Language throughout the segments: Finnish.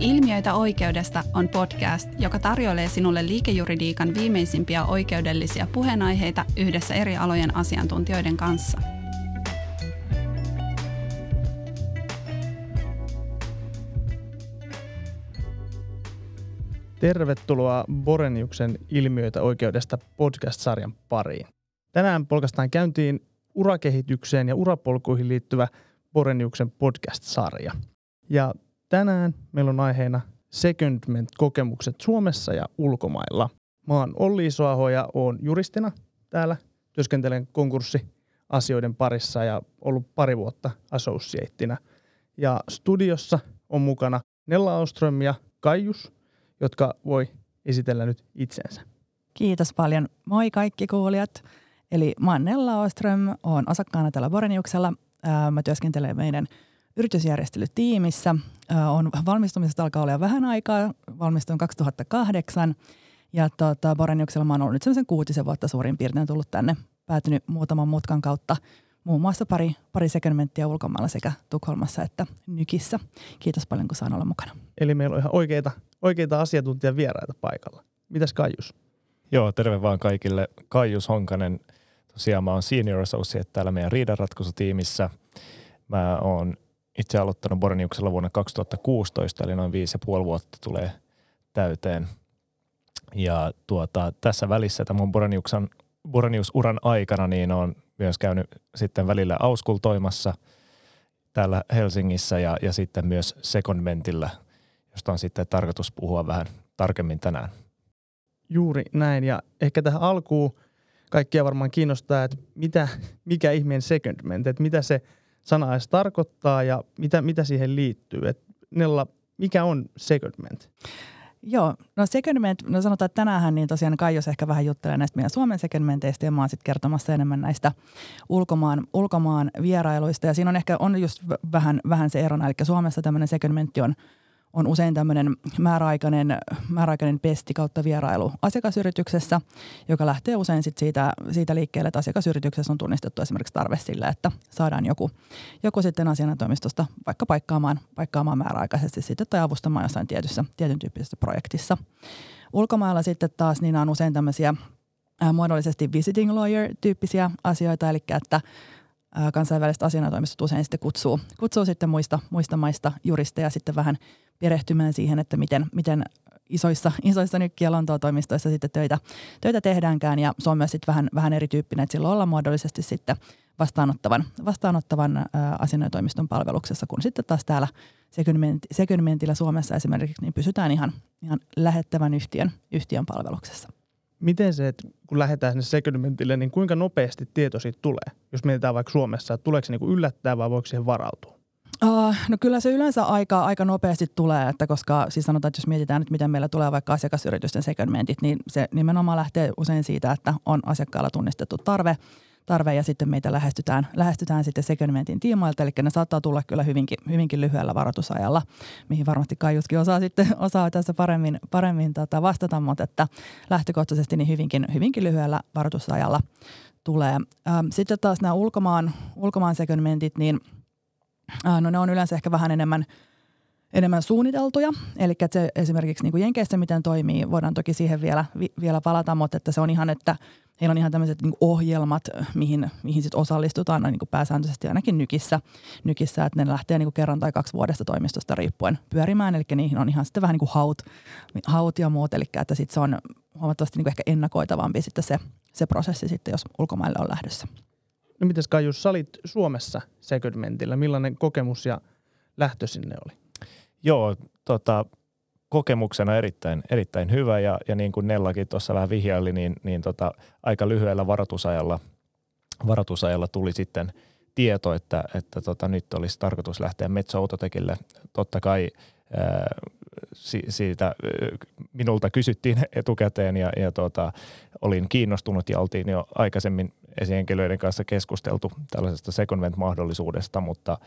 Ilmiöitä oikeudesta on podcast, joka tarjoilee sinulle liikejuridiikan viimeisimpiä oikeudellisia puheenaiheita yhdessä eri alojen asiantuntijoiden kanssa. Tervetuloa Boreniuksen Ilmiöitä oikeudesta podcast-sarjan pariin. Tänään polkastaan käyntiin urakehitykseen ja urapolkuihin liittyvä Boreniuksen podcast-sarja. Ja Tänään meillä on aiheena secondment-kokemukset Suomessa ja ulkomailla. Mä oon Olli Isoaho ja oon juristina täällä. Työskentelen konkurssiasioiden parissa ja ollut pari vuotta associateina. Ja studiossa on mukana Nella Auström ja Kaijus, jotka voi esitellä nyt itsensä. Kiitos paljon. Moi kaikki kuulijat. Eli mä oon Nella Auström, oon osakkaana täällä Boreniuksella. Mä työskentelen meidän – yritysjärjestelytiimissä. On valmistumisesta alkaa olla vähän aikaa, valmistuin 2008 ja tota, Boreniuksella mä oon ollut nyt sellaisen kuutisen vuotta suurin piirtein tullut tänne, päätynyt muutaman mutkan kautta muun muassa pari, pari segmenttiä ulkomailla sekä Tukholmassa että Nykissä. Kiitos paljon, kun saan olla mukana. Eli meillä on ihan oikeita, oikeita asiantuntijavieraita paikalla. Mitäs Kaijus? Joo, terve vaan kaikille. Kaijus Honkanen, tosiaan mä oon senior associate täällä meidän riidanratkaisutiimissä. Mä oon itse aloittanut Boreniuksella vuonna 2016, eli noin viisi ja puoli vuotta tulee täyteen. Ja tuota, tässä välissä tämän Boreniuksen, Borenius-uran aikana niin on myös käynyt sitten välillä auskultoimassa täällä Helsingissä ja, ja sitten myös Secondmentillä, josta on sitten tarkoitus puhua vähän tarkemmin tänään. Juuri näin ja ehkä tähän alkuun kaikkia varmaan kiinnostaa, että mitä, mikä ihmeen secondment, että mitä se – sana edes tarkoittaa ja mitä, mitä siihen liittyy. Et Nella, mikä on secondment? Joo, no secondment, no sanotaan, että tänään niin tosiaan Kaijos ehkä vähän juttelee näistä meidän Suomen secondmenteista ja mä oon sitten kertomassa enemmän näistä ulkomaan, ulkomaan vierailuista. Ja siinä on ehkä on just vähän, vähän se erona, eli Suomessa tämmöinen secondmentti on – on usein tämmöinen määräaikainen, määräaikainen pesti kautta vierailu asiakasyrityksessä, joka lähtee usein sit siitä, siitä liikkeelle, että asiakasyrityksessä on tunnistettu esimerkiksi tarve sille, että saadaan joku, joku sitten asianajotoimistosta vaikka paikkaamaan, paikkaamaan määräaikaisesti sitten tai avustamaan jossain tietyssä, tietyn tyyppisessä projektissa. Ulkomailla sitten taas niin on usein tämmöisiä muodollisesti visiting lawyer-tyyppisiä asioita, eli että kansainväliset asianajotoimistot usein sitten kutsuu, kutsuu sitten muista, muista maista juristeja sitten vähän perehtymään siihen, että miten, miten isoissa, isoissa nytkin- ja Lontoa-toimistoissa sitten töitä, töitä tehdäänkään. Ja se on myös sitten vähän, vähän erityyppinen, että silloin ollaan muodollisesti sitten vastaanottavan, vastaanottavan asianajotoimiston palveluksessa, kun sitten taas täällä sekundmentillä Suomessa esimerkiksi niin pysytään ihan, ihan lähettävän yhtiön, yhtiön palveluksessa miten se, että kun lähdetään sinne secondmentille, niin kuinka nopeasti tieto siitä tulee? Jos mietitään vaikka Suomessa, että tuleeko se niin yllättää vai voiko siihen varautua? Uh, no kyllä se yleensä aika, aika nopeasti tulee, että koska siis sanotaan, että jos mietitään nyt, miten meillä tulee vaikka asiakasyritysten segmentit, niin se nimenomaan lähtee usein siitä, että on asiakkaalla tunnistettu tarve – tarve ja sitten meitä lähestytään, lähestytään sitten segmentin tiimoilta, eli ne saattaa tulla kyllä hyvinkin, hyvinkin lyhyellä varoitusajalla, mihin varmasti Kaiuskin osaa sitten osaa tässä paremmin, paremmin tota vastata, mutta että lähtökohtaisesti niin hyvinkin, hyvinkin lyhyellä varoitusajalla tulee. Ähm, sitten taas nämä ulkomaan, ulkomaan segmentit, niin äh, no ne on yleensä ehkä vähän enemmän enemmän suunniteltuja. Eli että se esimerkiksi niin kuin Jenkeissä miten toimii, voidaan toki siihen vielä, vi, vielä palata, mutta että se on ihan, että heillä on ihan tämmöiset niin ohjelmat, mihin, mihin sit osallistutaan niin kuin pääsääntöisesti ainakin nykissä, nykissä, että ne lähtee niin kuin kerran tai kaksi vuodesta toimistosta riippuen pyörimään. Eli niihin on ihan sitten vähän niin kuin haut, haut ja muut, eli että sit se on huomattavasti niin kuin ehkä ennakoitavampi sitten se, se prosessi sitten, jos ulkomaille on lähdössä. No mitäs Kaius, sä olit Suomessa segmentillä. Millainen kokemus ja lähtö sinne oli? Joo, tota, kokemuksena erittäin, erittäin hyvä ja, ja niin kuin Nellakin tuossa vähän vihjaili, niin, niin tota, aika lyhyellä varoitusajalla, varoitusajalla tuli sitten tieto, että, että tota, nyt olisi tarkoitus lähteä Metso Autotekille. Totta kai ää, si, siitä minulta kysyttiin etukäteen ja, ja tota, olin kiinnostunut ja oltiin jo aikaisemmin esihenkilöiden kanssa keskusteltu tällaisesta secondment-mahdollisuudesta, mutta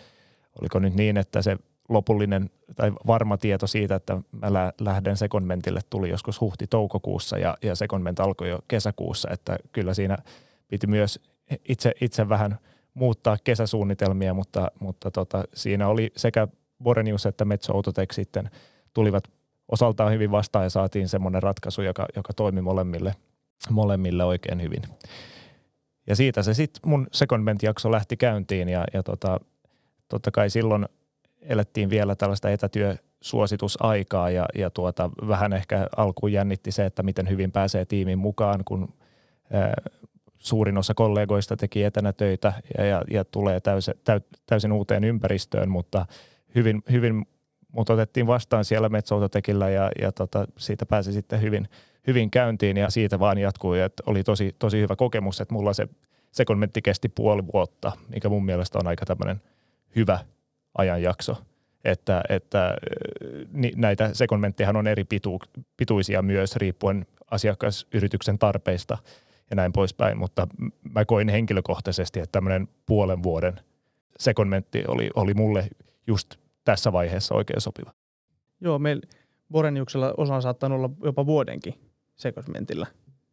oliko nyt niin, että se lopullinen tai varma tieto siitä, että mä lähden secondmentille tuli joskus huhti-toukokuussa ja, ja secondment alkoi jo kesäkuussa, että kyllä siinä piti myös itse, itse vähän muuttaa kesäsuunnitelmia, mutta, mutta tota, siinä oli sekä Borenius että Metso Autotek sitten tulivat osaltaan hyvin vastaan ja saatiin semmoinen ratkaisu, joka, joka toimi molemmille, molemmille oikein hyvin. Ja siitä se sitten mun secondment-jakso lähti käyntiin ja, ja tota, totta kai silloin elettiin vielä tällaista etätyösuositusaikaa ja, ja tuota, vähän ehkä alkuun jännitti se, että miten hyvin pääsee tiimin mukaan, kun ää, suurin osa kollegoista teki etänä töitä ja, ja, ja tulee täysin, täysin uuteen ympäristöön, mutta hyvin, hyvin mut otettiin vastaan siellä Metsoutotekillä ja, ja tota, siitä pääsi sitten hyvin, hyvin käyntiin ja siitä vaan jatkui. Että oli tosi, tosi hyvä kokemus, että mulla se sekonmentti kesti puoli vuotta, mikä mun mielestä on aika tämmöinen hyvä ajanjakso. Että, että näitä sekonmentteja on eri pitu, pituisia myös riippuen asiakasyrityksen tarpeista ja näin poispäin, mutta mä koin henkilökohtaisesti, että tämmöinen puolen vuoden sekonmentti oli, oli mulle just tässä vaiheessa oikein sopiva. Joo, meillä Boreniuksella osa on saattanut olla jopa vuodenkin segmentillä,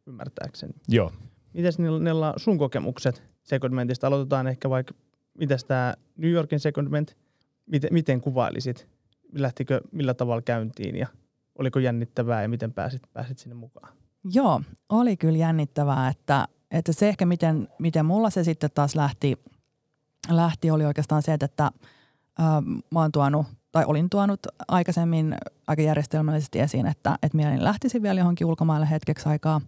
ymmärtääkseni. Joo. Mites niillä sun kokemukset segmentistä? Aloitetaan ehkä vaikka, mitäs tämä New Yorkin segment, miten, miten kuvailisit? Lähtikö millä tavalla käyntiin ja oliko jännittävää ja miten pääsit, pääsit sinne mukaan? Joo, oli kyllä jännittävää, että, että se ehkä miten, miten mulla se sitten taas lähti, lähti oli oikeastaan se, että – mä oon tuonut tai olin tuonut aikaisemmin aika järjestelmällisesti esiin, että, että mielelläni lähtisin vielä johonkin ulkomaille hetkeksi aikaa.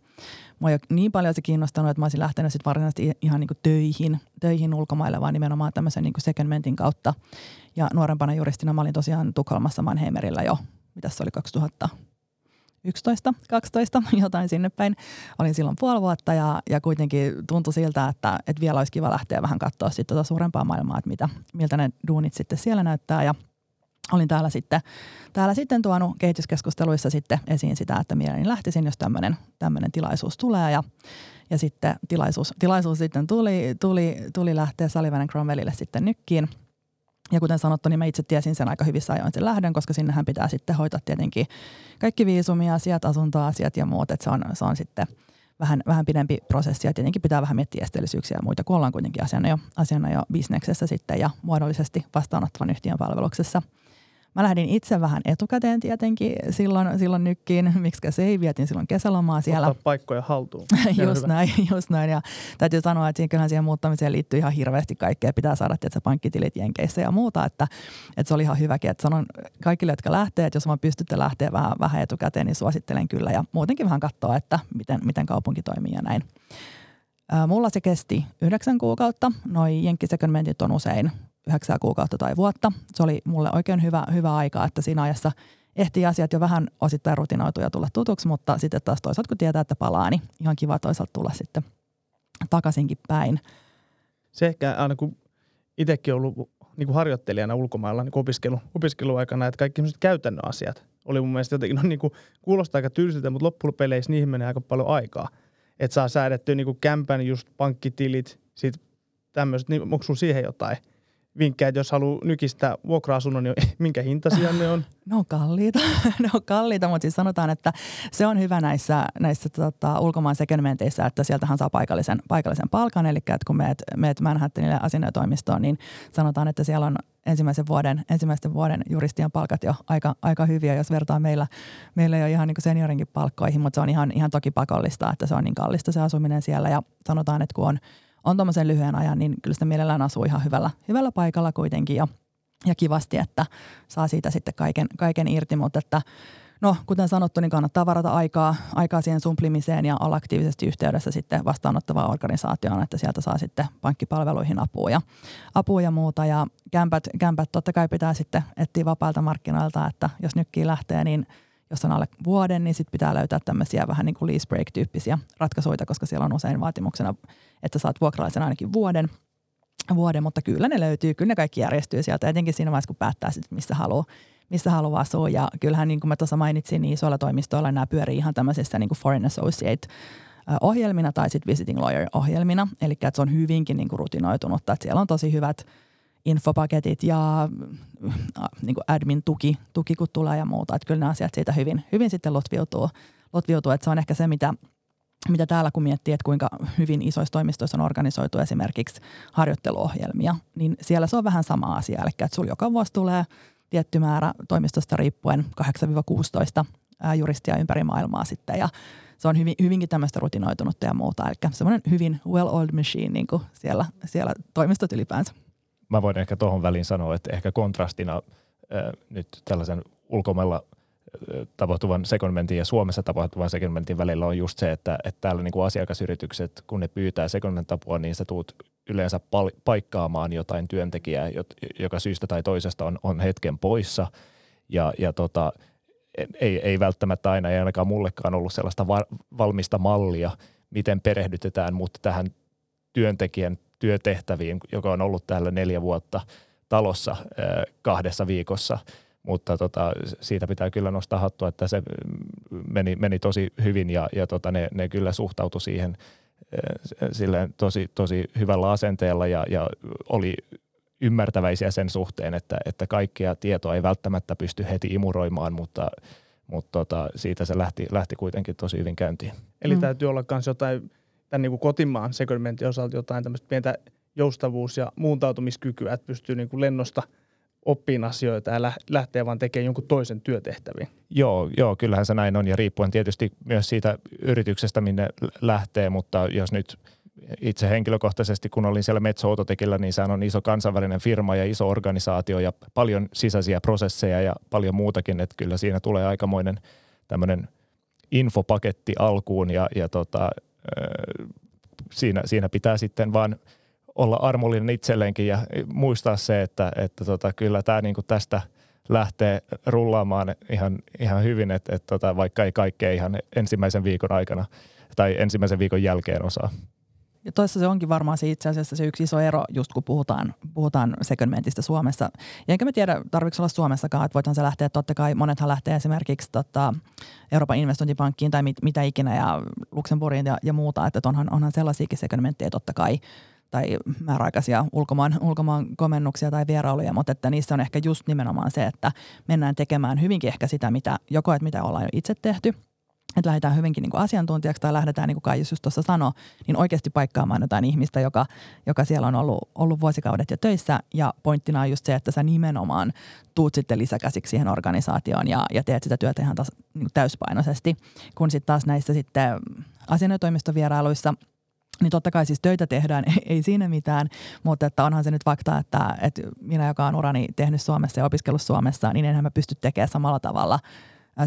Mua ei ole niin paljon se kiinnostanut, että mä olisin lähtenyt sitten varsinaisesti ihan niin kuin töihin, töihin ulkomaille, vaan nimenomaan tämmöisen niin kuin secondmentin kautta. Ja nuorempana juristina mä olin tosiaan Tukholmassa Mannheimerillä jo, mitä se oli 2000, 11, 12, jotain sinne päin. Olin silloin puoli vuotta ja, ja kuitenkin tuntui siltä, että, että vielä olisi kiva lähteä vähän katsoa sitten tuota suurempaa maailmaa, että mitä, miltä ne duunit sitten siellä näyttää. Ja olin täällä sitten, täällä sitten tuonut kehityskeskusteluissa sitten esiin sitä, että mielelläni lähtisin, jos tämmöinen tilaisuus tulee. Ja, ja sitten tilaisuus, tilaisuus sitten tuli, tuli, tuli lähteä Sullivan Cromwellille sitten nykkiin – ja kuten sanottu, niin mä itse tiesin sen aika hyvissä ajoin sen lähdön, koska sinnehän pitää sitten hoitaa tietenkin kaikki viisumia-asiat, asuntoasiat ja muut. Että se on, se on sitten vähän, vähän pidempi prosessi ja tietenkin pitää vähän miettiä esteellisyyksiä ja muita, kun ollaan kuitenkin asiana jo, asiana jo bisneksessä sitten ja muodollisesti vastaanottavan yhtiön palveluksessa – Mä lähdin itse vähän etukäteen tietenkin silloin, silloin nykkiin, miksi se ei, vietin silloin kesälomaa siellä. Ottaa paikkoja haltuun. just näin, just näin. Ja täytyy sanoa, että kyllähän siihen muuttamiseen liittyy ihan hirveästi kaikkea. Pitää saada tietysti pankkitilit Jenkeissä ja muuta, että, että se oli ihan hyväkin. Että sanon kaikille, jotka lähtee, että jos vaan pystytte lähteä vähän, vähän etukäteen, niin suosittelen kyllä. Ja muutenkin vähän katsoa, että miten, miten kaupunki toimii ja näin. Mulla se kesti yhdeksän kuukautta. Noi jenkkisegmentit on usein yhdeksää kuukautta tai vuotta. Se oli mulle oikein hyvä, hyvä aika, että siinä ajassa ehtii asiat jo vähän osittain rutinoituja tulla tutuksi, mutta sitten taas toisaalta kun tietää, että palaa, niin ihan kiva toisaalta tulla sitten takaisinkin päin. Se ehkä aina kun itsekin ollut niin kuin harjoittelijana ulkomailla niin opiskelu, opiskeluaikana, että kaikki käytännön asiat oli mun mielestä jotenkin, no niin kuin, kuulostaa aika tylsiltä, mutta loppupeleissä niihin menee aika paljon aikaa. Että saa säädettyä niin kuin kämpän just pankkitilit, sitten tämmöiset, niin onko sulla siihen jotain – vinkkejä, että jos haluaa nykistä vuokra-asunnon, niin minkä hintaisia ne on? Ne on kalliita, ne on kalliita, mutta siis sanotaan, että se on hyvä näissä, näissä tota, ulkomaan segmenteissä, että sieltähän saa paikallisen, paikallisen palkan, eli että kun meet, meet Manhattanille asianajotoimistoon, niin sanotaan, että siellä on ensimmäisen vuoden, ensimmäisten vuoden juristien palkat jo aika, aika hyviä, jos vertaa meillä, meillä jo ihan niin seniorinkin palkkoihin, mutta se on ihan, ihan toki pakollista, että se on niin kallista se asuminen siellä. Ja sanotaan, että kun on on tuommoisen lyhyen ajan, niin kyllä sitä mielellään asuu ihan hyvällä, hyvällä paikalla kuitenkin ja, ja kivasti, että saa siitä sitten kaiken, kaiken irti, mutta että No, kuten sanottu, niin kannattaa varata aikaa, aikaa siihen sumplimiseen ja olla aktiivisesti yhteydessä sitten vastaanottavaan organisaatioon, että sieltä saa sitten pankkipalveluihin apua ja, apua ja muuta. Ja kämpät, kämpät totta kai pitää sitten etsiä vapailta markkinoilta, että jos nytkin lähtee, niin jos on alle vuoden, niin sitten pitää löytää tämmöisiä vähän niin kuin lease break-tyyppisiä ratkaisuja, koska siellä on usein vaatimuksena että saat vuokralaisen ainakin vuoden, vuoden, mutta kyllä ne löytyy, kyllä ne kaikki järjestyy sieltä, etenkin siinä vaiheessa, kun päättää sitten, missä haluaa missä haluaa asua. Ja kyllähän, niin kuin mä tuossa mainitsin, niin isoilla toimistoilla nämä pyörii ihan tämmöisissä niin kuin Foreign Associate ohjelmina tai sitten visiting lawyer ohjelmina. Eli että se on hyvinkin niin kuin rutinoitunutta, että siellä on tosi hyvät infopaketit ja niin kuin admin-tuki, tuki kun tulee ja muuta. Että kyllä nämä asiat siitä hyvin, hyvin sitten lotviutuu, lotviutuu. Että se on ehkä se, mitä mitä täällä kun miettii, että kuinka hyvin isoissa toimistoissa on organisoitu esimerkiksi harjoitteluohjelmia, niin siellä se on vähän sama asia. Eli että sulla joka vuosi tulee tietty määrä toimistosta riippuen 8-16 juristia ympäri maailmaa sitten ja se on hyvin, hyvinkin tämmöistä rutinoitunutta ja muuta. Eli semmoinen hyvin well-oiled machine niin kuin siellä, siellä toimistot ylipäänsä. Mä voin ehkä tuohon väliin sanoa, että ehkä kontrastina äh, nyt tällaisen ulkomailla tapahtuvan secondmentin ja Suomessa tapahtuvan secondmentin välillä on just se, että, että täällä niin kuin asiakasyritykset, kun ne pyytää secondment apua, niin sä tuut yleensä pal- paikkaamaan jotain työntekijää, joka syystä tai toisesta on, on hetken poissa. Ja, ja tota, ei, ei välttämättä aina, ei ainakaan mullekaan ollut sellaista va- valmista mallia, miten perehdytetään mutta tähän työntekijän työtehtäviin, joka on ollut täällä neljä vuotta talossa kahdessa viikossa – mutta tota, siitä pitää kyllä nostaa hattua, että se meni, meni tosi hyvin ja, ja tota, ne, ne kyllä suhtautui siihen silleen tosi, tosi hyvällä asenteella ja, ja oli ymmärtäväisiä sen suhteen, että, että kaikkea tietoa ei välttämättä pysty heti imuroimaan, mutta, mutta tota, siitä se lähti, lähti kuitenkin tosi hyvin käyntiin. Eli mm. täytyy olla myös jotain tämän niin kuin kotimaan segmentin osalta jotain tämmöistä pientä joustavuus- ja muuntautumiskykyä, että pystyy niin kuin lennosta – oppiin asioita ja lähtee vaan tekemään jonkun toisen työtehtäviin. Joo, joo, kyllähän se näin on ja riippuen tietysti myös siitä yrityksestä, minne lähtee, mutta jos nyt itse henkilökohtaisesti, kun olin siellä Metso Autotekillä, niin sehän on iso kansainvälinen firma ja iso organisaatio ja paljon sisäisiä prosesseja ja paljon muutakin, että kyllä siinä tulee aikamoinen tämmöinen infopaketti alkuun ja, ja tota, siinä, siinä pitää sitten vaan – olla armollinen itselleenkin ja muistaa se, että, että tota, kyllä tämä niin tästä lähtee rullaamaan ihan, ihan hyvin, että, että tota, vaikka ei kaikkea ihan ensimmäisen viikon aikana tai ensimmäisen viikon jälkeen osaa. Ja toissa se onkin varmaan se itse asiassa se yksi iso ero, just kun puhutaan, puhutaan segmentistä Suomessa. Ja enkä mä tiedä, tarvitseeko olla Suomessakaan, että voithan se lähteä, totta kai monethan lähtee esimerkiksi tota, Euroopan investointipankkiin tai mit, mitä ikinä ja Luxemburgiin ja, ja muuta, että onhan, onhan sellaisiakin segmentteja totta kai tai määräaikaisia ulkomaan, ulkomaan komennuksia tai vierailuja, mutta että niissä on ehkä just nimenomaan se, että mennään tekemään hyvinkin ehkä sitä, mitä, joko että mitä ollaan jo itse tehty, että lähdetään hyvinkin niin kuin asiantuntijaksi tai lähdetään, niin kuin Kaijus just tuossa sanoi, niin oikeasti paikkaamaan jotain ihmistä, joka, joka siellä on ollut, ollut vuosikaudet jo töissä. Ja pointtina on just se, että sä nimenomaan tuut sitten lisäkäsiksi siihen organisaatioon ja, ja teet sitä työtä ihan taas, niin täyspainoisesti. Kun sitten taas näissä sitten asianajotoimistovierailuissa – niin totta kai siis töitä tehdään, ei siinä mitään, mutta että onhan se nyt fakta, että, että minä, joka on urani tehnyt Suomessa ja opiskellut Suomessa, niin enhän mä pysty tekemään samalla tavalla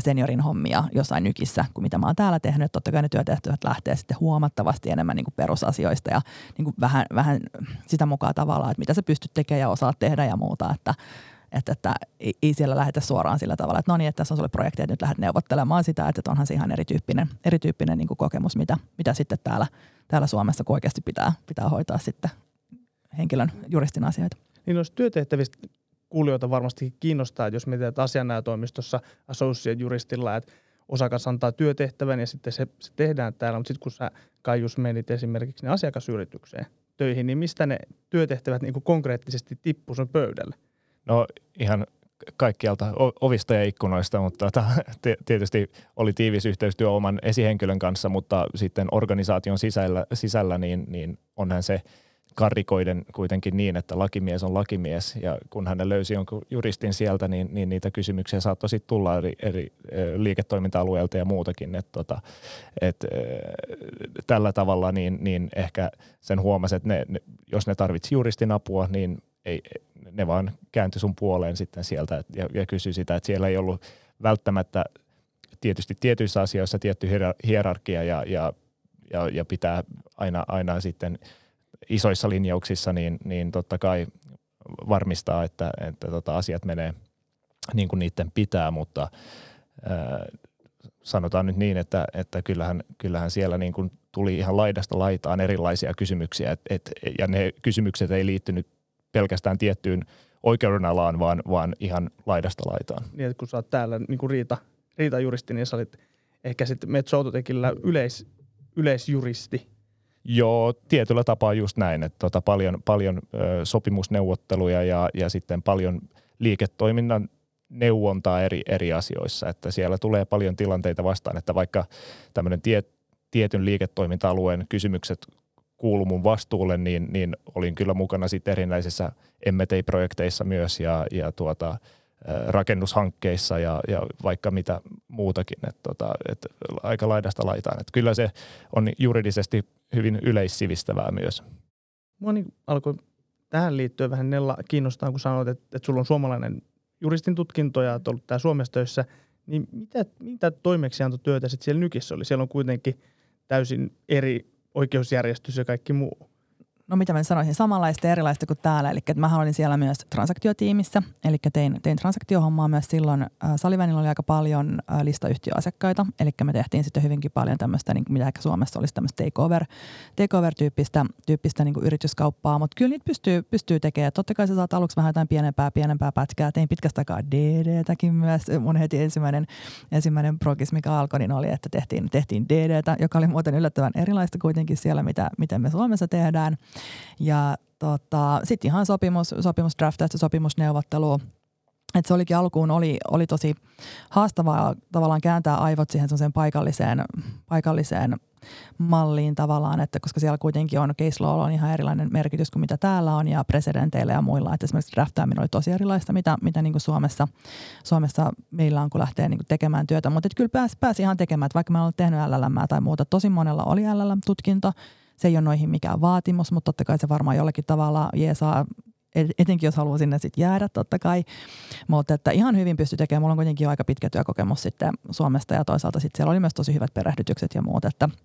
seniorin hommia jossain nykissä kuin mitä mä oon täällä tehnyt. Totta kai ne työtehtävät lähtee sitten huomattavasti enemmän niin kuin perusasioista ja niin kuin vähän, vähän sitä mukaan tavallaan, että mitä sä pystyt tekemään ja osaat tehdä ja muuta. Että, että, että ei siellä lähetä suoraan sillä tavalla, että no niin, että tässä on sulle projekti, että nyt lähdet neuvottelemaan sitä, että onhan se ihan erityyppinen, erityyppinen niin kuin kokemus, mitä, mitä sitten täällä, täällä Suomessa oikeasti pitää, pitää hoitaa sitten henkilön juristin asioita. Niin noista työtehtävistä kuulijoita varmasti kiinnostaa, että jos mietitään, että asianajotoimistossa associate juristilla, että osakas antaa työtehtävän ja sitten se, se tehdään täällä, mutta sitten kun sä Kaius menit esimerkiksi ne asiakasyritykseen töihin, niin mistä ne työtehtävät niin kuin konkreettisesti tippuu sun pöydälle? No ihan kaikkialta ovista ja ikkunoista, mutta tietysti oli tiivis yhteistyö oman esihenkilön kanssa, mutta sitten organisaation sisällä, sisällä niin, niin onhan se karrikoiden kuitenkin niin, että lakimies on lakimies ja kun hän löysi jonkun juristin sieltä, niin, niin niitä kysymyksiä saattoi sitten tulla eri, eri liiketoiminta-alueilta ja muutakin. Et, tota, et, tällä tavalla niin, niin ehkä sen huomasi, että ne, ne, jos ne tarvitsi juristin apua, niin ei, ne vaan kääntyi sun puoleen sitten sieltä ja, ja kysyi sitä, että siellä ei ollut välttämättä tietysti tietyissä asioissa tietty hierarkia ja, ja, ja, ja pitää aina, aina sitten isoissa linjauksissa niin, niin totta kai varmistaa, että, että tota asiat menee niin kuin niiden pitää, mutta ää, sanotaan nyt niin, että, että kyllähän, kyllähän siellä niin kuin tuli ihan laidasta laitaan erilaisia kysymyksiä et, et, ja ne kysymykset ei liittynyt pelkästään tiettyyn oikeudenalaan, vaan, vaan ihan laidasta laitaan. Niin, että kun sä oot täällä niin kuin Riita, Riita juristi, niin sä olit ehkä sitten Metso yleis, yleisjuristi. Joo, tietyllä tapaa just näin, että tota paljon, paljon ö, sopimusneuvotteluja ja, ja sitten paljon liiketoiminnan neuvontaa eri, eri asioissa, että siellä tulee paljon tilanteita vastaan, että vaikka tämmöinen tie, tietyn liiketoiminta-alueen kysymykset kuulu mun vastuulle, niin, niin olin kyllä mukana sitten erinäisissä M&A-projekteissa myös ja, ja tuota, rakennushankkeissa ja, ja vaikka mitä muutakin. Et tota, et aika laidasta laitaan. Et kyllä se on juridisesti hyvin yleissivistävää myös. Niin alkoi tähän liittyen vähän Nella kiinnostaa, kun sanoit, että, että sulla on suomalainen juristin tutkinto ja olet ollut täällä Suomessa töissä, niin mitä, mitä toimeksiantotyötä sitten siellä nykissä oli? Siellä on kuitenkin täysin eri oikeusjärjestys ja kaikki muu no mitä mä sanoisin, samanlaista ja erilaista kuin täällä. Eli mä olin siellä myös transaktiotiimissä, eli tein, tein transaktiohommaa myös silloin. Äh, Salivanilla oli aika paljon äh, listayhtiöasiakkaita, eli me tehtiin sitten hyvinkin paljon tämmöistä, niin mitä ehkä Suomessa olisi tämmöistä takeover, takeover-tyyppistä tyyppistä, niin yrityskauppaa, mutta kyllä niitä pystyy, pystyy tekemään. Totta kai sä saat aluksi vähän jotain pienempää, pienempää pätkää. Tein pitkästä aikaa DD-täkin myös. Mun heti ensimmäinen, ensimmäinen progis, mikä alkoi, niin oli, että tehtiin, tehtiin DD-tä, joka oli muuten yllättävän erilaista kuitenkin siellä, mitä, miten me Suomessa tehdään. Ja tota, sitten ihan sopimus, sopimusdraftaista, sopimusneuvottelu. Et se olikin alkuun oli, oli tosi haastavaa tavallaan kääntää aivot siihen paikalliseen, paikalliseen malliin tavallaan, että koska siellä kuitenkin on case law on ihan erilainen merkitys kuin mitä täällä on ja presidenteillä ja muilla. Että esimerkiksi draftaaminen oli tosi erilaista, mitä, mitä niin kuin Suomessa, Suomessa meillä on, kun lähtee niin kuin tekemään työtä. Mutta kyllä pääsi, pääsi ihan tekemään, että vaikka mä olen tehnyt LLM tai muuta, tosi monella oli LLM-tutkinto – se ei ole noihin mikään vaatimus, mutta totta kai se varmaan jollakin tavalla jeesaa etenkin jos haluaa sinne sitten jäädä totta kai. Mutta että ihan hyvin pystyi tekemään. Mulla on kuitenkin jo aika pitkä työkokemus sitten Suomesta ja toisaalta sitten siellä oli myös tosi hyvät perehdytykset ja muut, että –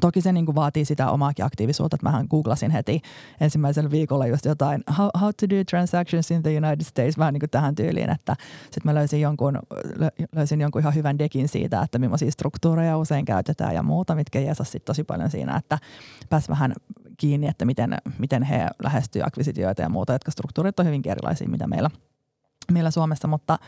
Toki se niin kuin vaatii sitä omaakin aktiivisuutta, että mähän googlasin heti ensimmäisen viikolla just jotain how, how to do transactions in the United States, vähän niin kuin tähän tyyliin, että sitten mä löysin jonkun, löysin jonkun ihan hyvän dekin siitä, että millaisia struktuureja usein käytetään ja muuta, mitkä jeesas sitten tosi paljon siinä, että pääs vähän kiinni, että miten, miten he lähestyy akvisitioita ja muuta, jotka struktuurit on hyvinkin erilaisia, mitä meillä, meillä Suomessa, mutta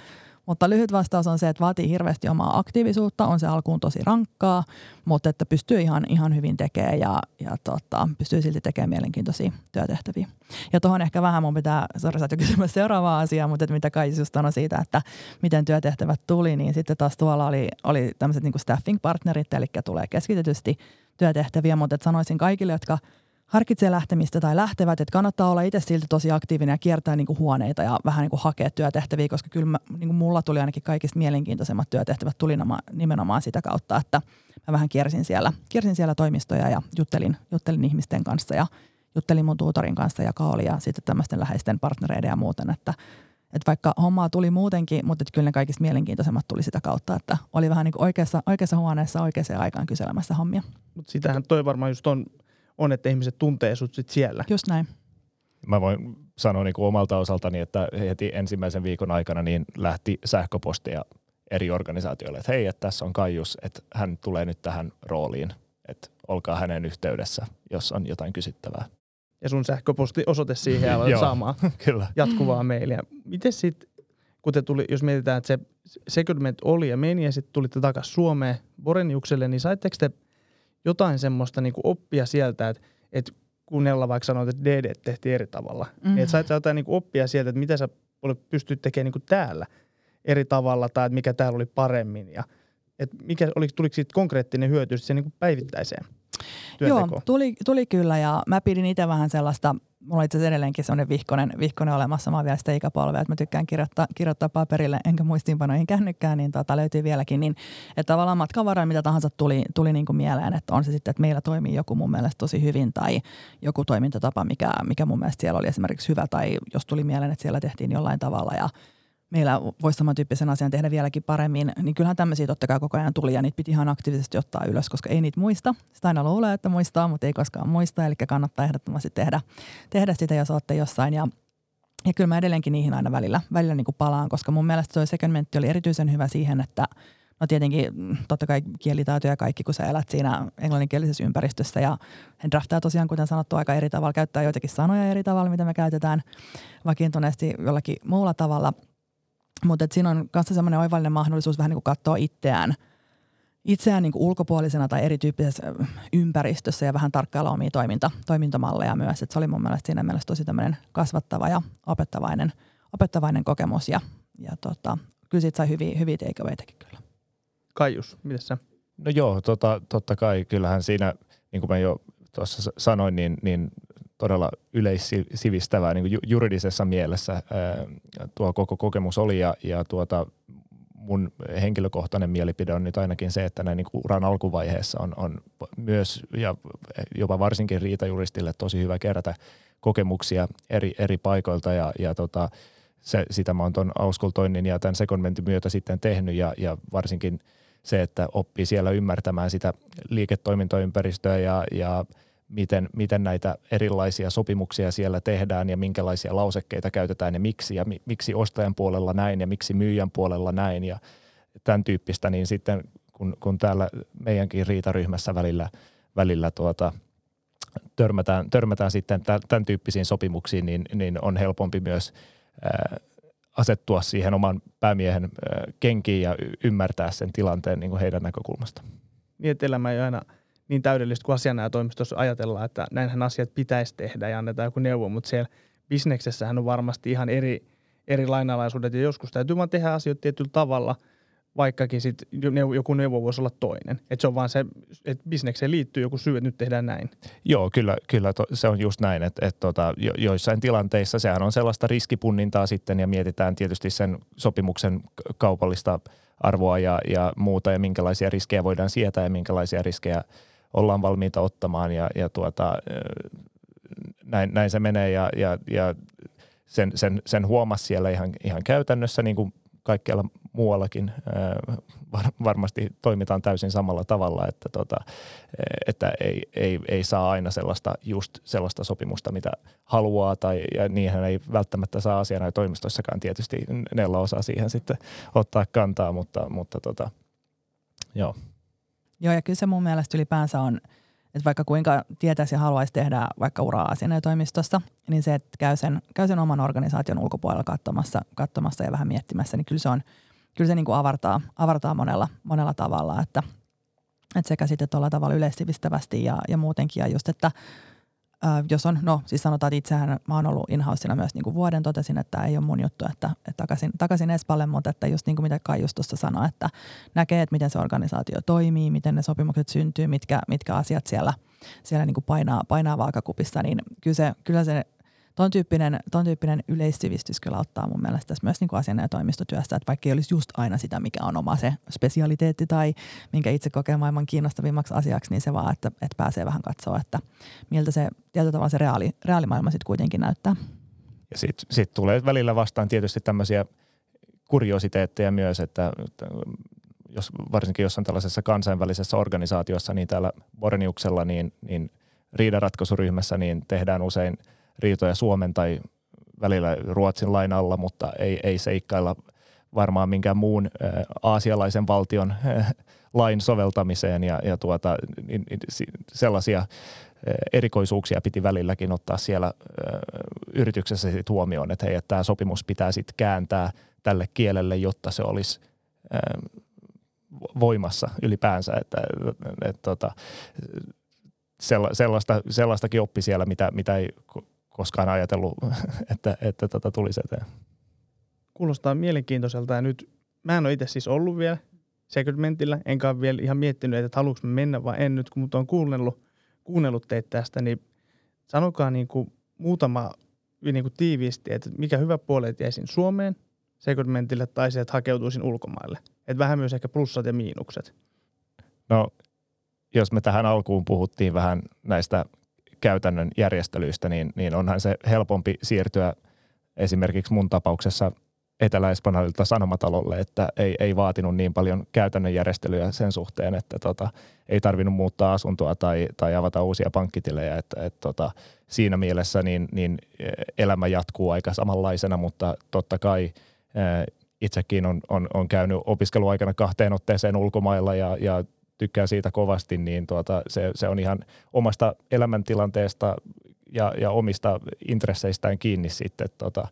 mutta lyhyt vastaus on se, että vaatii hirveästi omaa aktiivisuutta, on se alkuun tosi rankkaa, mutta että pystyy ihan, ihan hyvin tekemään ja, ja tota, pystyy silti tekemään mielenkiintoisia työtehtäviä. Ja tuohon ehkä vähän mun pitää, sori sä kysymään seuraavaa asiaa, mutta että mitä kai just sanoi siitä, että miten työtehtävät tuli, niin sitten taas tuolla oli, oli tämmöiset niin staffing-partnerit, eli tulee keskitetysti työtehtäviä, mutta että sanoisin kaikille, jotka – harkitsee lähtemistä tai lähtevät, että kannattaa olla itse silti tosi aktiivinen ja kiertää niin kuin huoneita ja vähän niin kuin hakea työtehtäviä, koska kyllä mä, niin kuin mulla tuli ainakin kaikista mielenkiintoisemmat työtehtävät tuli nimenomaan sitä kautta, että mä vähän kiersin siellä, kiersin siellä toimistoja ja juttelin, juttelin ihmisten kanssa ja juttelin mun tuutorin kanssa, joka oli ja sitten tämmöisten läheisten partnereiden ja muuten, että että vaikka hommaa tuli muutenkin, mutta kyllä ne kaikista mielenkiintoisemmat tuli sitä kautta, että oli vähän niin kuin oikeassa, oikeassa huoneessa oikeaan aikaan kyselemässä hommia. Mutta sitähän toi varmaan just on on, että ihmiset tuntee sut sit siellä. Just näin. Mä voin sanoa niin kuin omalta osaltani, että heti ensimmäisen viikon aikana niin lähti sähköpostia eri organisaatioille, että hei, että tässä on Kaijus, että hän tulee nyt tähän rooliin, että olkaa hänen yhteydessä, jos on jotain kysyttävää. Ja sun sähköposti osoite siihen ja saamaan Kyllä. jatkuvaa mailia. Miten sitten, kun te tuli, jos mietitään, että se secondment oli ja meni ja sitten tulitte takaisin Suomeen Boreniukselle, niin saitteko te – jotain semmoista niin kuin oppia sieltä, että, että kuunnella vaikka sanoit, että DD tehtiin eri tavalla. Mm. Niin, että sait jotain niin kuin oppia sieltä, että mitä sä pystyt tekemään niin kuin täällä eri tavalla tai että mikä täällä oli paremmin ja että mikä, oliko, tuliko siitä konkreettinen hyöty sitten niin kuin päivittäiseen työntekoon? Joo, tuli, tuli kyllä ja mä pidin itse vähän sellaista – mulla on itse asiassa edelleenkin sellainen vihkonen, vihkonen olemassa. Mä oon vielä sitä ikäpolvea, että mä tykkään kirjoittaa, kirjoittaa paperille enkä muistiinpanoihin kännykkään, niin tota, löytyy vieläkin. Niin, että tavallaan matkan varrella mitä tahansa tuli, tuli niin kuin mieleen, että on se sitten, että meillä toimii joku mun mielestä tosi hyvin tai joku toimintatapa, mikä, mikä mun mielestä siellä oli esimerkiksi hyvä tai jos tuli mieleen, että siellä tehtiin jollain tavalla ja meillä voisi samantyyppisen asian tehdä vieläkin paremmin, niin kyllähän tämmöisiä totta kai koko ajan tuli ja niitä piti ihan aktiivisesti ottaa ylös, koska ei niitä muista. Sitä aina luulee, että muistaa, mutta ei koskaan muista, eli kannattaa ehdottomasti tehdä, tehdä sitä, jos olette jossain. Ja, ja kyllä mä edelleenkin niihin aina välillä, välillä niin kuin palaan, koska mun mielestä tuo segmentti oli erityisen hyvä siihen, että No tietenkin mm, totta kai kielitaito ja kaikki, kun sä elät siinä englanninkielisessä ympäristössä ja hän draftaa tosiaan, kuten sanottu, aika eri tavalla, käyttää joitakin sanoja eri tavalla, mitä me käytetään vakiintuneesti jollakin muulla tavalla – mutta siinä on myös semmoinen oivallinen mahdollisuus vähän niin kuin katsoa itseään, itseään niin kuin ulkopuolisena tai erityyppisessä ympäristössä ja vähän tarkkailla omia toiminta, toimintamalleja myös. Et se oli mun mielestä siinä mielessä tosi tämmöinen kasvattava ja opettavainen, opettavainen kokemus ja, ja tota, kyllä siitä sai hyviä, hyviä takeawaytakin kyllä. Kaius, miten sä? No joo, tota, totta kai kyllähän siinä, niin kuin mä jo tuossa sanoin, niin, niin todella yleissivistävää niin juridisessa mielessä tuo koko kokemus oli ja, ja tuota, mun henkilökohtainen mielipide on nyt ainakin se, että näin niin kuin uran alkuvaiheessa on, on myös ja jopa varsinkin riitajuristille tosi hyvä kerätä kokemuksia eri, eri paikoilta ja, ja tota, se, sitä mä oon tuon auskultoinnin ja tämän sekonmentin myötä sitten tehnyt ja, ja varsinkin se, että oppii siellä ymmärtämään sitä liiketoimintoympäristöä ja, ja miten, miten näitä erilaisia sopimuksia siellä tehdään ja minkälaisia lausekkeita käytetään ja miksi ja mi, miksi ostajan puolella näin ja miksi myyjän puolella näin ja tämän tyyppistä, niin sitten kun, kun täällä meidänkin riitaryhmässä välillä, välillä tuota, törmätään, törmätään sitten tämän tyyppisiin sopimuksiin, niin, niin on helpompi myös ää, asettua siihen oman päämiehen ää, kenkiin ja ymmärtää sen tilanteen niin kuin heidän näkökulmasta. Niin, että elämä ei aina niin täydellistä kuin asianajotoimistossa ajatellaan, että näinhän asiat pitäisi tehdä ja annetaan joku neuvo, mutta siellä bisneksessähän on varmasti ihan eri, eri lainalaisuudet ja joskus täytyy vaan tehdä asioita tietyllä tavalla – vaikkakin sit joku neuvo voisi olla toinen. Että se on vaan se, että bisnekseen liittyy joku syy, että nyt tehdään näin. Joo, kyllä, kyllä to, se on just näin, että, että tota, jo, joissain tilanteissa sehän on sellaista riskipunnintaa sitten ja mietitään tietysti sen sopimuksen kaupallista arvoa ja, ja muuta ja minkälaisia riskejä voidaan sietää ja minkälaisia riskejä ollaan valmiita ottamaan ja, ja tuota, näin, näin se menee ja, ja, ja sen, sen, sen huomasi siellä ihan, ihan käytännössä niin kuin kaikkialla muuallakin varmasti toimitaan täysin samalla tavalla, että, tota, että ei, ei, ei saa aina sellaista, just sellaista sopimusta, mitä haluaa, tai ja niinhän ei välttämättä saa asiana toimistossakaan tietysti, Nella osaa siihen sitten ottaa kantaa, mutta, mutta tota, joo. Joo, ja kyllä se mun mielestä ylipäänsä on, että vaikka kuinka tietäisi ja haluaisi tehdä vaikka uraa toimistossa, niin se, että käy sen, käy sen oman organisaation ulkopuolella katsomassa, katsomassa ja vähän miettimässä, niin kyllä se on – kyllä se niin kuin avartaa, avartaa monella, monella tavalla, että, että sekä sitten tuolla tavalla yleissivistävästi ja, ja muutenkin. Ja just, että ää, jos on, no siis sanotaan, että itsehän mä oon ollut in myös niin kuin vuoden, totesin, että ei ole mun juttu, että, että takaisin, takaisin Espalle, mutta että just niin kuin mitä Kai just tuossa sanoi, että näkee, että miten se organisaatio toimii, miten ne sopimukset syntyy, mitkä, mitkä asiat siellä, siellä niin kuin painaa, painaa vaakakupissa, niin kyllä se, kyllä se Tuon tyyppinen, ton tyyppinen yleissivistys kyllä ottaa mun mielestä tässä myös niin asian ja toimistotyöstä, että vaikka ei olisi just aina sitä, mikä on oma se spesialiteetti tai minkä itse kokee maailman kiinnostavimmaksi asiaksi, niin se vaan, että, että pääsee vähän katsoa, että miltä se tietyllä tavalla se reaali, reaalimaailma sitten kuitenkin näyttää. Ja sitten sit tulee välillä vastaan tietysti tämmöisiä kuriositeetteja myös, että, jos, varsinkin jos on tällaisessa kansainvälisessä organisaatiossa, niin täällä Borniuksella, niin, niin riidanratkaisuryhmässä niin tehdään usein – riitoja Suomen tai välillä Ruotsin lain alla, mutta ei, ei seikkailla varmaan minkään muun ä, aasialaisen valtion lain soveltamiseen. Ja, ja tuota, niin, niin, sellaisia erikoisuuksia piti välilläkin ottaa siellä yrityksessä sit huomioon, että hei, että tämä sopimus pitää sitten kääntää tälle kielelle, jotta se olisi voimassa ylipäänsä, että et, et, tota, sellaista, sellaistakin oppi siellä, mitä, mitä ei koskaan ajatellut, että, että tota tulisi eteen. Kuulostaa mielenkiintoiselta ja nyt mä en ole itse siis ollut vielä segmentillä, enkä ole vielä ihan miettinyt, että haluanko mennä vai en nyt, kun mut on kuunnellut, kuunnellut teitä tästä, niin sanokaa niin kuin muutama niin kuin tiiviisti, että mikä hyvä puoli, että jäisin Suomeen segmentille tai se, että hakeutuisin ulkomaille. Että vähän myös ehkä plussat ja miinukset. No, jos me tähän alkuun puhuttiin vähän näistä käytännön järjestelyistä, niin, niin onhan se helpompi siirtyä esimerkiksi mun tapauksessa Etelä-Espanjalta Sanomatalolle, että ei, ei vaatinut niin paljon käytännön järjestelyjä sen suhteen, että tota, ei tarvinnut muuttaa asuntoa tai, tai avata uusia pankkitilejä. Että, et tota, siinä mielessä niin, niin elämä jatkuu aika samanlaisena, mutta totta kai itsekin on, on, on käynyt opiskeluaikana kahteen otteeseen ulkomailla ja, ja tykkää siitä kovasti, niin tuota, se, se on ihan omasta elämäntilanteesta ja, ja omista intresseistään kiinni sitten, että tota,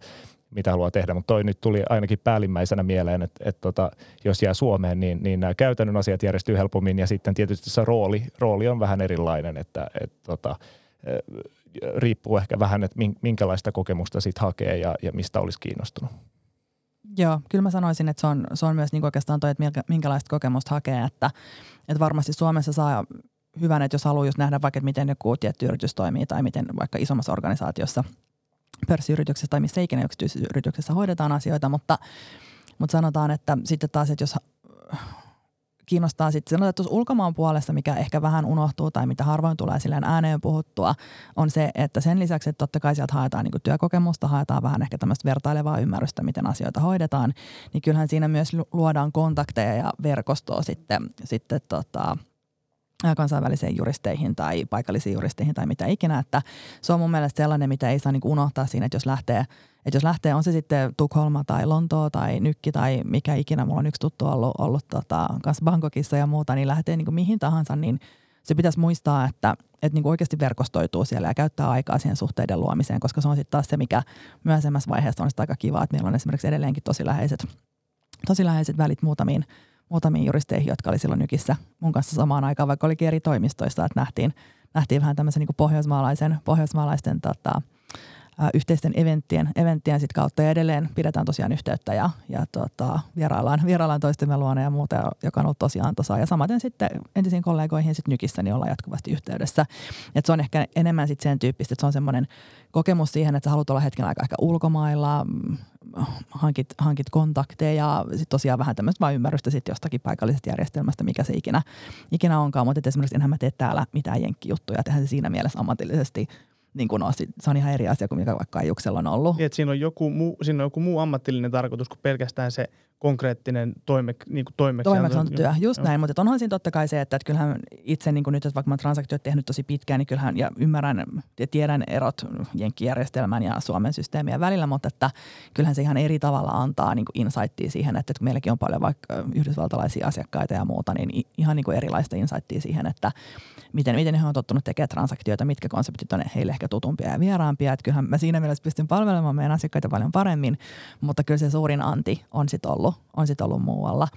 mitä haluaa tehdä. Mutta toi nyt tuli ainakin päällimmäisenä mieleen, että, että tota, jos jää Suomeen, niin, niin nämä käytännön asiat järjestyy helpommin ja sitten tietysti se rooli, rooli on vähän erilainen, että, että tota, riippuu ehkä vähän, että minkälaista kokemusta sitten hakee ja, ja mistä olisi kiinnostunut. Joo, kyllä mä sanoisin, että se on, se on myös niin oikeastaan toi, että minkälaista kokemusta hakee, että, että varmasti Suomessa saa hyvän, että jos haluaa just nähdä vaikka, että miten joku tietty yritys toimii tai miten vaikka isommassa organisaatiossa, pörssiyrityksessä tai missä ikinä yksityisyrityksessä hoidetaan asioita, mutta, mutta sanotaan, että sitten taas, että jos kiinnostaa sitten sanotaan, että ulkomaan puolesta, mikä ehkä vähän unohtuu tai mitä harvoin tulee silleen ääneen puhuttua, on se, että sen lisäksi, että totta kai sieltä haetaan niin työkokemusta, haetaan vähän ehkä tämmöistä vertailevaa ymmärrystä, miten asioita hoidetaan, niin kyllähän siinä myös luodaan kontakteja ja verkostoa sitten, sitten tota, kansainvälisiin juristeihin tai paikallisiin juristeihin tai mitä ikinä, että se on mun mielestä sellainen, mitä ei saa niin unohtaa siinä, että jos lähtee, että jos lähtee, on se sitten Tukholma tai Lontoo tai Nykki tai mikä ikinä, mulla on yksi tuttu ollut, ollut tota, kanssa Bangkokissa ja muuta, niin lähtee niin mihin tahansa, niin se pitäisi muistaa, että, että niin oikeasti verkostoituu siellä ja käyttää aikaa siihen suhteiden luomiseen, koska se on sitten taas se, mikä myöhemmässä vaiheessa on sitä aika kiva, että meillä on esimerkiksi edelleenkin tosi läheiset, tosi läheiset välit muutamiin muutamiin juristeihin, jotka oli silloin nykissä mun kanssa samaan aikaan, vaikka olikin eri toimistoissa, että nähtiin, nähtiin vähän tämmöisen niin pohjoismaalaisen, pohjoismaalaisten tota, yhteisten eventtien, eventtien sit kautta ja edelleen pidetään tosiaan yhteyttä ja, ja tota, vieraillaan, vieraillaan toistemme luona ja muuta, joka on ollut tosiaan tosiaan. Ja samaten sitten entisiin kollegoihin sit nykissä niin ollaan jatkuvasti yhteydessä. Et se on ehkä enemmän sitten sen tyyppistä, että se on semmoinen kokemus siihen, että sä haluat olla hetken aikaa ehkä ulkomailla, hankit, hankit kontakteja ja sitten tosiaan vähän tämmöistä vain ymmärrystä sitten jostakin paikallisesta järjestelmästä, mikä se ikinä, ikinä onkaan. Mutta esimerkiksi enhän mä tee täällä mitään jenkkijuttuja, että se siinä mielessä ammatillisesti niin kuin on, se on ihan eri asia kuin mikä vaikka Ajuksella on ollut. Niin, siinä on, joku muu, siinä on joku muu ammatillinen tarkoitus kuin pelkästään se konkreettinen toime, niin kuin toimeksiantotyö. Just näin, mutta onhan siinä totta kai se, että, että kyllähän itse niin kuin nyt, että vaikka mä transaktiot tehnyt tosi pitkään, niin kyllähän ja ymmärrän ja tiedän erot jenkkijärjestelmän ja Suomen systeemien välillä, mutta että kyllähän se ihan eri tavalla antaa niin kuin insightia siihen, että kun meilläkin on paljon vaikka yhdysvaltalaisia asiakkaita ja muuta, niin ihan niin kuin erilaista insightia siihen, että miten, miten he on tottunut tekemään transaktioita, mitkä konseptit on heille ehkä tutumpia ja vieraampia. Että kyllähän mä siinä mielessä pystyn palvelemaan meidän asiakkaita paljon paremmin, mutta kyllä se suurin anti on sitten ollut, on sit ollut muualla.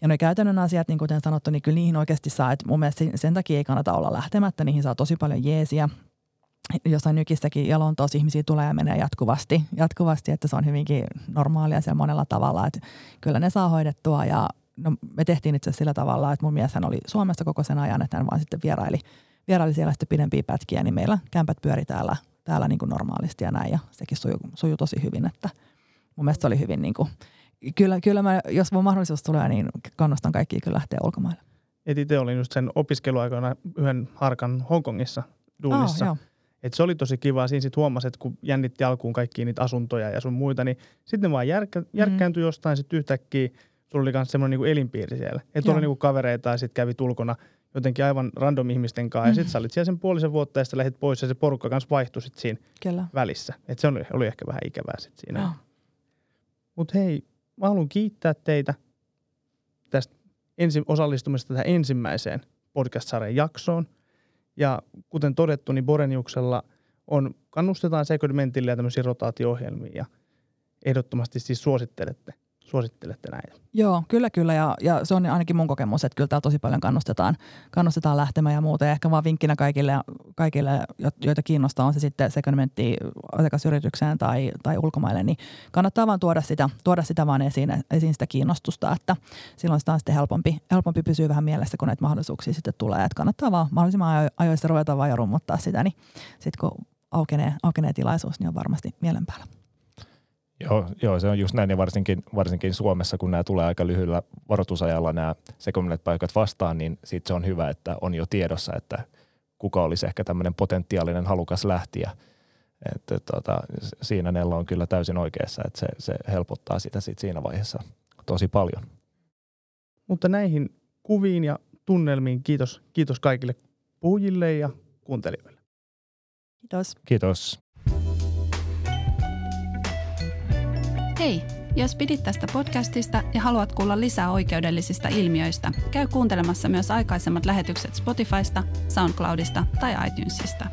Ja ne käytännön asiat, niin kuten sanottu, niin kyllä niihin oikeasti saa, että mun mielestä sen takia ei kannata olla lähtemättä, niihin saa tosi paljon jeesiä. Jossain nykissäkin ja Lontoossa ihmisiä tulee ja menee jatkuvasti, jatkuvasti, että se on hyvinkin normaalia siellä monella tavalla, että kyllä ne saa hoidettua ja no, me tehtiin itse sillä tavalla, että mun mies hän oli Suomessa koko sen ajan, että hän vaan sitten vieraili, vieraili siellä sitten pidempiä pätkiä, niin meillä kämpät pyöri täällä, täällä niin kuin normaalisti ja näin ja sekin sujuu, sujuu tosi hyvin, että mun mielestä se oli hyvin niin kuin, kyllä, kyllä mä, jos mun mahdollisuus tulee, niin kannustan kaikkia kyllä lähteä ulkomaille. Et itse olin just sen opiskeluaikana yhden harkan Hongkongissa duunissa. Oh, et se oli tosi kiva. Siinä sitten huomasi, että kun jännitti alkuun kaikkia niitä asuntoja ja sun muita, niin sitten ne vaan järkkä, järkkääntyi mm. jostain sitten yhtäkkiä. Sulla oli myös semmoinen niin elinpiiri siellä. Että oli niin kavereita ja sitten kävi ulkona jotenkin aivan random ihmisten kanssa. Mm. Ja sitten sä olit siellä sen puolisen vuotta ja sitten lähdit pois ja se porukka kanssa vaihtui sitten siinä Kyllä. välissä. Että se oli, oli ehkä vähän ikävää sitten siinä. No. Mutta hei, mä haluan kiittää teitä tästä ensi, osallistumisesta tähän ensimmäiseen podcast-sarjan jaksoon. Ja kuten todettu, niin Boreniuksella on, kannustetaan segmentille ja tämmöisiä rotaatio-ohjelmia ja ehdottomasti siis suosittelette – suosittelette näitä? Joo, kyllä kyllä ja, ja se on ainakin mun kokemus, että kyllä täällä tosi paljon kannustetaan, kannustetaan lähtemään ja muuta. Ja ehkä vaan vinkkinä kaikille, kaikille joita kiinnostaa, on se sitten segmentti asiakasyritykseen tai, tai ulkomaille, niin kannattaa vaan tuoda sitä, tuoda sitä vaan esiin, esiin sitä kiinnostusta, että silloin sitä on sitten helpompi, helpompi pysyä vähän mielessä, kun näitä mahdollisuuksia sitten tulee. Että kannattaa vaan mahdollisimman ajoissa ruveta vaan ja rummuttaa sitä, niin sitten kun aukenee, aukenee tilaisuus, niin on varmasti mielen päällä. Joo, joo, se on just näin ja varsinkin, varsinkin Suomessa, kun nämä tulee aika lyhyellä varoitusajalla nämä sekunnet paikat vastaan, niin sitten se on hyvä, että on jo tiedossa, että kuka olisi ehkä tämmöinen potentiaalinen halukas lähtiä. Että tota, siinä Nella on kyllä täysin oikeassa, että se, se helpottaa sitä sit siinä vaiheessa tosi paljon. Mutta näihin kuviin ja tunnelmiin kiitos, kiitos kaikille puhujille ja kuuntelijoille. Kiitos. Kiitos. Hei, jos pidit tästä podcastista ja haluat kuulla lisää oikeudellisista ilmiöistä, käy kuuntelemassa myös aikaisemmat lähetykset Spotifysta, SoundCloudista tai iTunesista.